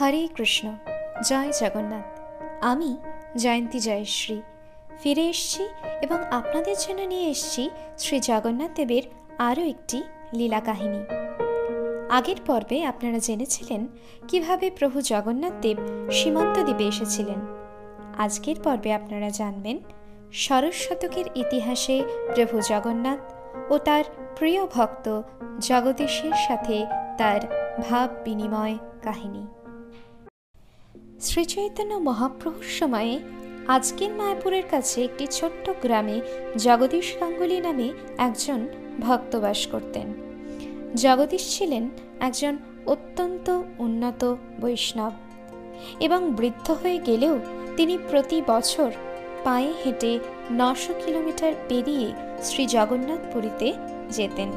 হরে কৃষ্ণ, জয় জগন্নাথ। আমি জয়ন্তী জয়শ্রী। ফিরে এসছি এবং আপনাদের জন্য নিয়ে এসছি শ্রী জগন্নাথ দেবের আরও একটি লীলা কাহিনী। আগের পর্বে আপনারা জেনেছিলেন কীভাবে প্রভু জগন্নাথ দেব সীমন্ত দ্বীপে এসেছিলেন। আজকের পর্বে আপনারা জানবেন ষোড়শ শতকের ইতিহাসে প্রভু জগন্নাথ ও তার প্রিয় ভক্ত জগদীশের সাথে তার ভাব বিনিময় কাহিনী। শ্রীচৈতন্য মহাপ্রভুর সময়ে আজকের মায়াপুরের কাছে একটি ছোট্ট গ্রামে জগদীশ গাঙ্গুলি নামে একজন ভক্ত বাস করতেন। জগদীশ ছিলেন একজন অত্যন্ত উন্নত বৈষ্ণব এবং বৃদ্ধ হয়ে গেলেও তিনি প্রতি বছর পায়ে হেঁটে নশো কিলোমিটার পেরিয়ে শ্রী জগন্নাথপুরীতে যেতেন।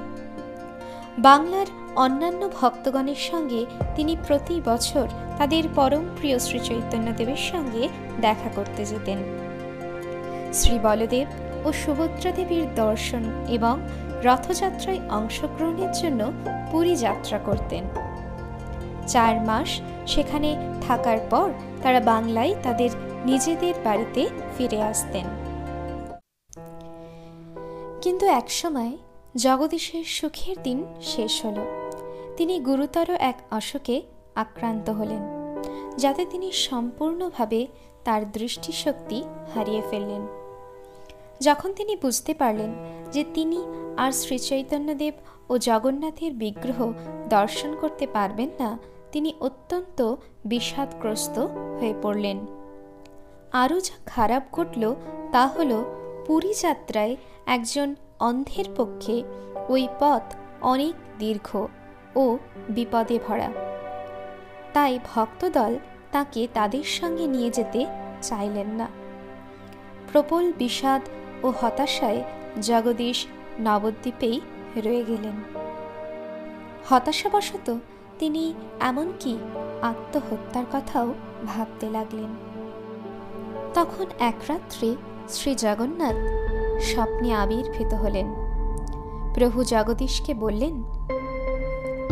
বাংলার অন্যান্য ভক্তগণের সঙ্গে তিনি প্রতি বছর তাদের পরম প্রিয় শ্রী চৈতন্যদেবের সঙ্গে দেখা করতে যেতেন। শ্রী বলদেব ও সুভদ্রা দেবীর দর্শন এবং রথযাত্রায় অংশগ্রহণের জন্য পুরী যাত্রা করতেন। চার মাস সেখানে থাকার পর তারা বাংলায় তাদের নিজেদের বাড়িতে ফিরে আসতেন। কিন্তু একসময় জগদীশের সুখের দিন শেষ হল। তিনি গুরুতর এক অসুখে আক্রান্ত হলেন, যাতে তিনি সম্পূর্ণভাবে তার দৃষ্টিশক্তি হারিয়ে ফেললেন। যখন তিনি বুঝতে পারলেন যে তিনি আর শ্রীচৈতন্যদেব ও জগন্নাথের বিগ্রহ দর্শন করতে পারবেন না, তিনি অত্যন্ত বিষাদগ্রস্ত হয়ে পড়লেন। আরও যা খারাপ ঘটল তা হল পুরী যাত্রায় একজন অন্ধের পক্ষে ওই পথ অনেক দীর্ঘ। ও বিপদে ভরা। তাই ভক্তদল তাকে তাদের সঙ্গে নিয়ে যেতে চাইলেন না। প্রবল বিষাদ ও হতাশায় জগদীশ নবদ্বীপেই রয়ে গেলেন। হতাশাবশত তিনি এমনকি আত্মহত্যার কথাও ভাবতে লাগলেন। তখন এক রাত্রে শ্রী জগন্নাথ স্বপ্নে আবির্ভূত হলেন। প্রভু জগদীশকে বললেন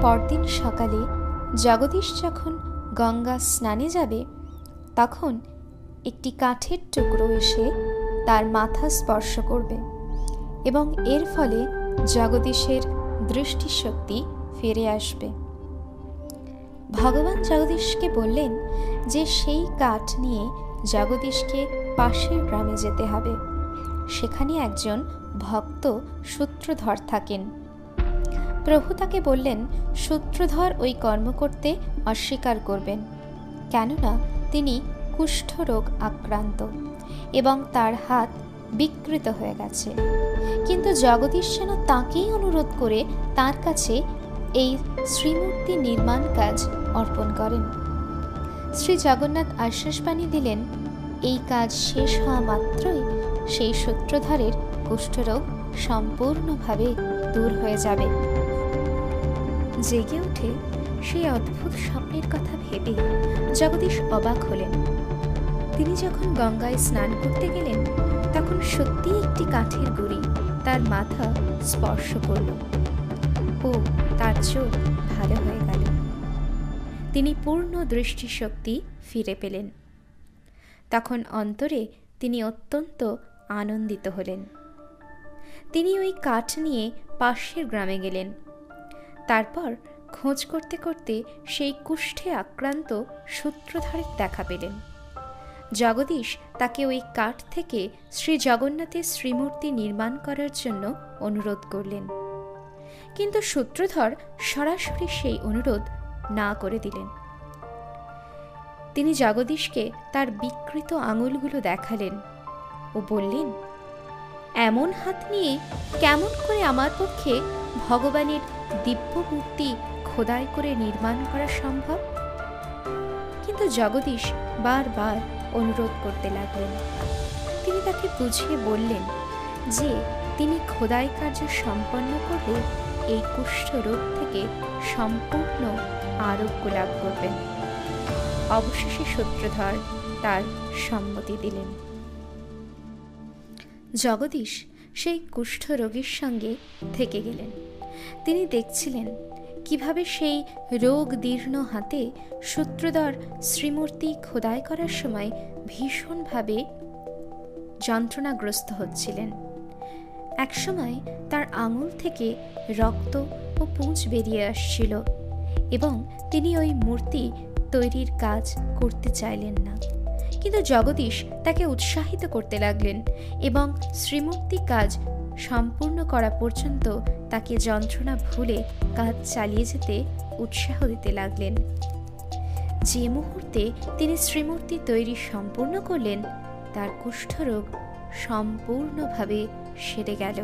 পরদিন সকালে জগদীশ যখন গঙ্গা স্নানে যাবে, তখন একটি কাঠের টুকরো এসে তার মাথা স্পর্শ করবে এবং এর ফলে জগদীশের দৃষ্টিশক্তি ফিরে আসবে। ভগবান জগদীশকে বললেন যে সেই কাঠ নিয়ে জগদীশকে পাশের গ্রামে যেতে হবে। সেখানে একজন ভক্ত সূত্রধর থাকেন। প্রভু তাকে বললেন সূত্রধর ওই কর্ম করতে অস্বীকার করবেন। কেননা তিনি কুষ্ঠরোগ আক্রান্ত এবং তার হাত বিকৃত হয়ে গেছে। কিন্তু জগদীশ যেন তাঁকেই অনুরোধ করে তার কাছে এই শ্রীমূর্তি নির্মাণ কাজ অর্পণ করেন। শ্রী জগন্নাথ আশ্বাসবাণী দিলেন, এই কাজ শেষ হওয়া মাত্রই সেই সূত্রধারের কুষ্ঠরোগ সম্পূর্ণভাবে দূর হয়ে যাবে। জেগে উঠে সেই অদ্ভুত স্বপ্নের কথা ভেবে জগদীশ অবাক হলেন। তিনি যখন গঙ্গায় স্নান করতে গেলেন, তখন সত্যি একটি কাঠের গুড়ি তার মাথা স্পর্শ করল। ও, তার চোখ ভালো হয়ে গেল। তিনি পূর্ণ দৃষ্টিশক্তি ফিরে পেলেন। তখন অন্তরে তিনি অত্যন্ত আনন্দিত হলেন। তিনি ওই কাঠ নিয়ে পাশের গ্রামে গেলেন। তারপর খোঁজ করতে করতে সেই কুষ্ঠে আক্রান্ত সূত্রধারের দেখা পেলেন। জগদীশ তাকে ওই কাঠ থেকে শ্রী জগন্নাথের শ্রীমূর্তি নির্মাণ করার জন্য অনুরোধ করলেন। কিন্তু সূত্রধর সরাসরি সেই অনুরোধ না করে দিলেন। তিনি জগদীশকে তার বিকৃত আঙুলগুলো দেখালেন ও বললেন এমন হাত নিয়ে কেমন করে আমার পক্ষে ভগবানের দিব্য মূর্তি খোদাই করে নির্মাণ করা সম্ভব? কিন্তু জগদীশ বারবার অনুরোধ করতে লাগলেন। তিনি তাকে বুঝিয়ে বললেন যে তিনি খোদাই কার্য সম্পন্ন করলে এই কুষ্ঠ রোগ থেকে সম্পূর্ণ আরোগ্য লাভ করবেন। অবশেষে সূত্রধর তার সম্মতি দিলেন। জগদীশ সেই কুষ্ঠ রোগীর সঙ্গে থেকে গেলেন। তিনি দেখছিলেন কীভাবে সেই রোগ দীর্ণ হাতে সূত্রধর শ্রীমূর্তি খোদাই করার সময় ভীষণভাবে যন্ত্রণাগ্রস্ত হচ্ছিলেন। একসময় তার আঙুল থেকে রক্ত ও পুঁজ বেরিয়ে আসছিল এবং তিনি ওই মূর্তি তৈরির কাজ করতে চাইলেন না। কিন্তু জগদীশ তাকে উৎসাহিত করতে লাগলেন এবং শ্রীমুক্তি কাজ সম্পূর্ণ করা পর্যন্ত তাকে যন্ত্রণা ভুলে কাজ চালিয়ে যেতে উৎসাহ দিতে লাগলেন। যে মুহূর্তে তিনি শ্রীমূর্তি তৈরি সম্পূর্ণ করলেন, তার কুষ্ঠরোগ সম্পূর্ণভাবে সেরে গেল।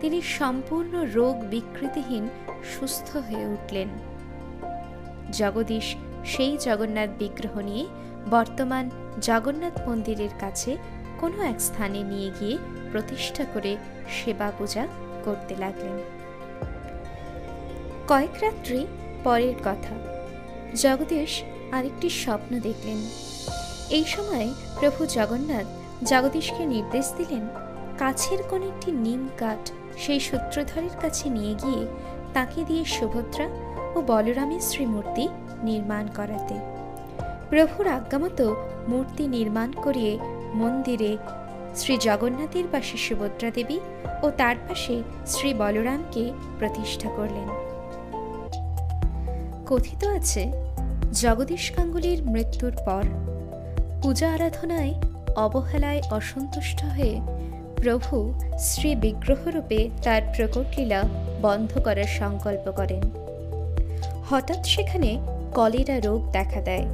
তিনি সম্পূর্ণ রোগ বিকৃতিহীন সুস্থ হয়ে উঠলেন। জগদীশ সেই জগন্নাথ বিগ্রহ নিয়ে বর্তমান জগন্নাথ মন্দিরের কাছে কোনো এক স্থানে নিয়ে গিয়ে প্রতিষ্ঠা করে সেবা পূজা করতে লাগলেন। কয়েক রাত্রি পরের কথা। জগদীশ আরেকটি স্বপ্ন দেখলেন। এই সময় প্রভু জগন্নাথ জগদীশকে নির্দেশ দিলেন, কাছের কোন একটি নিম কাঠ সেই সূত্রধরের কাছে নিয়ে গিয়ে তাকে দিয়ে সুভদ্রা ও বলরামের শ্রীমূর্তি নির্মাণ করাতে। প্রভুর আজ্ঞামতো মূর্তি নির্মাণ করিয়ে মন্দিরে শ্রী জগন্নাথের পাশে সুভদ্রা দেবী ও তার পাশে শ্রী বলরামকে প্রতিষ্ঠা করলেন। কথিত আছে, জগদীশ গাঙ্গুলির মৃত্যুর পর পূজা আরাধনায় অবহেলায় অসন্তুষ্ট হয়ে প্রভু শ্রী বিগ্রহরূপে তার প্রকটলীলা বন্ধ করার সংকল্প করেন। হঠাৎ সেখানে কলেরা রোগ দেখা দেয়।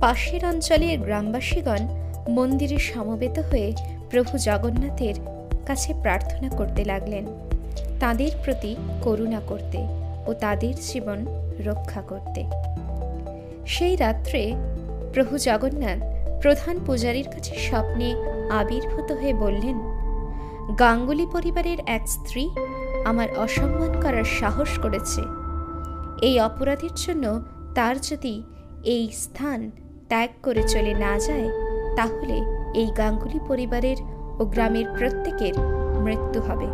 পাশের অঞ্চলের গ্রামবাসীগণ মন্দিরে সমবেত হয়ে প্রভু জগন্নাথের কাছে প্রার্থনা করতে লাগলেন। তাদের প্রতি করুণা করতে ও তাদের জীবন রক্ষা করতে। সেই রাত্রে প্রভু জগন্নাথ প্রধান পূজারীর কাছে স্বপ্নে আবির্ভূত হয়ে বললেন, গাঙ্গুলি পরিবারের এক স্ত্রী আমার অসম্মান করার সাহস করেছে। এই অপরাধের জন্য তার যদি এই স্থান ত্যাগ করে চলে না যায়, তাহলে এই গাঙ্গুলি পরিবারের ও গ্রামের প্রত্যেকের মৃত্যু হবে।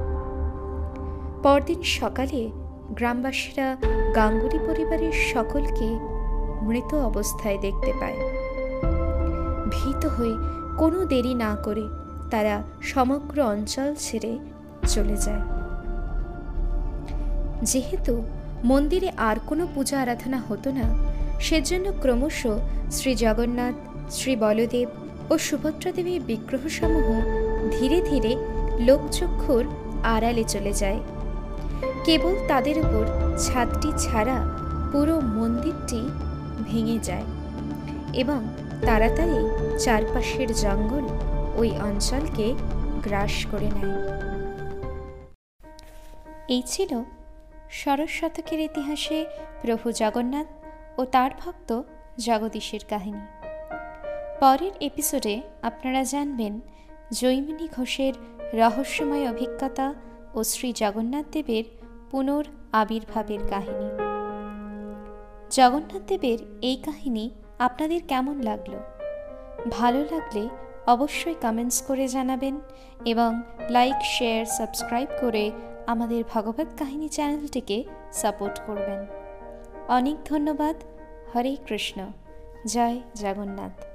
পরদিন সকালে গ্রামবাসীরা গাঙ্গুলি পরিবারের সকলকে মৃত অবস্থায় দেখতে পায়। ভীত হয়ে কোনো দেরি না করে তারা সমগ্র অঞ্চল ছেড়ে চলে যায়। যেহেতু মন্দিরে আর কোনো পূজা আরাধনা হতো না। সেজন্য ক্রমশ শ্রী জগন্নাথ, শ্রী বলদেব ও সুভদ্রা দেবীর বিগ্রহসমূহ ধীরে ধীরে লোকচক্ষুর আড়ালে চলে যায়। কেবল তাদের উপর ছাদটি ছাড়া পুরো মন্দিরটি ভেঙে যায় এবং তাড়াতাড়ি চারপাশের জঙ্গল ওই অঞ্চলকে গ্রাস করে নেয়। এই ছিল ষোড়শ শতকের ইতিহাসে প্রভু জগন্নাথ ও তার ভক্ত জগদীশের কাহিনী। পরের এপিসোডে আপনারা জানবেন জৈমিনী ঘোষের রহস্যময় অভিজ্ঞতা ও শ্রী জগন্নাথ দেবের পুনর আবির্ভাবের কাহিনী। জগন্নাথ দেবের এই কাহিনী আপনাদের কেমন লাগল? ভালো লাগলে অবশ্যই কমেন্টস করে জানাবেন এবং লাইক শেয়ার সাবস্ক্রাইব করে আমাদের ভগবত কাহিনী চ্যানেলটিকে সাপোর্ট করবেন। অনেক ধন্যবাদ। হরে কৃষ্ণ। জয় জগন্নাথ।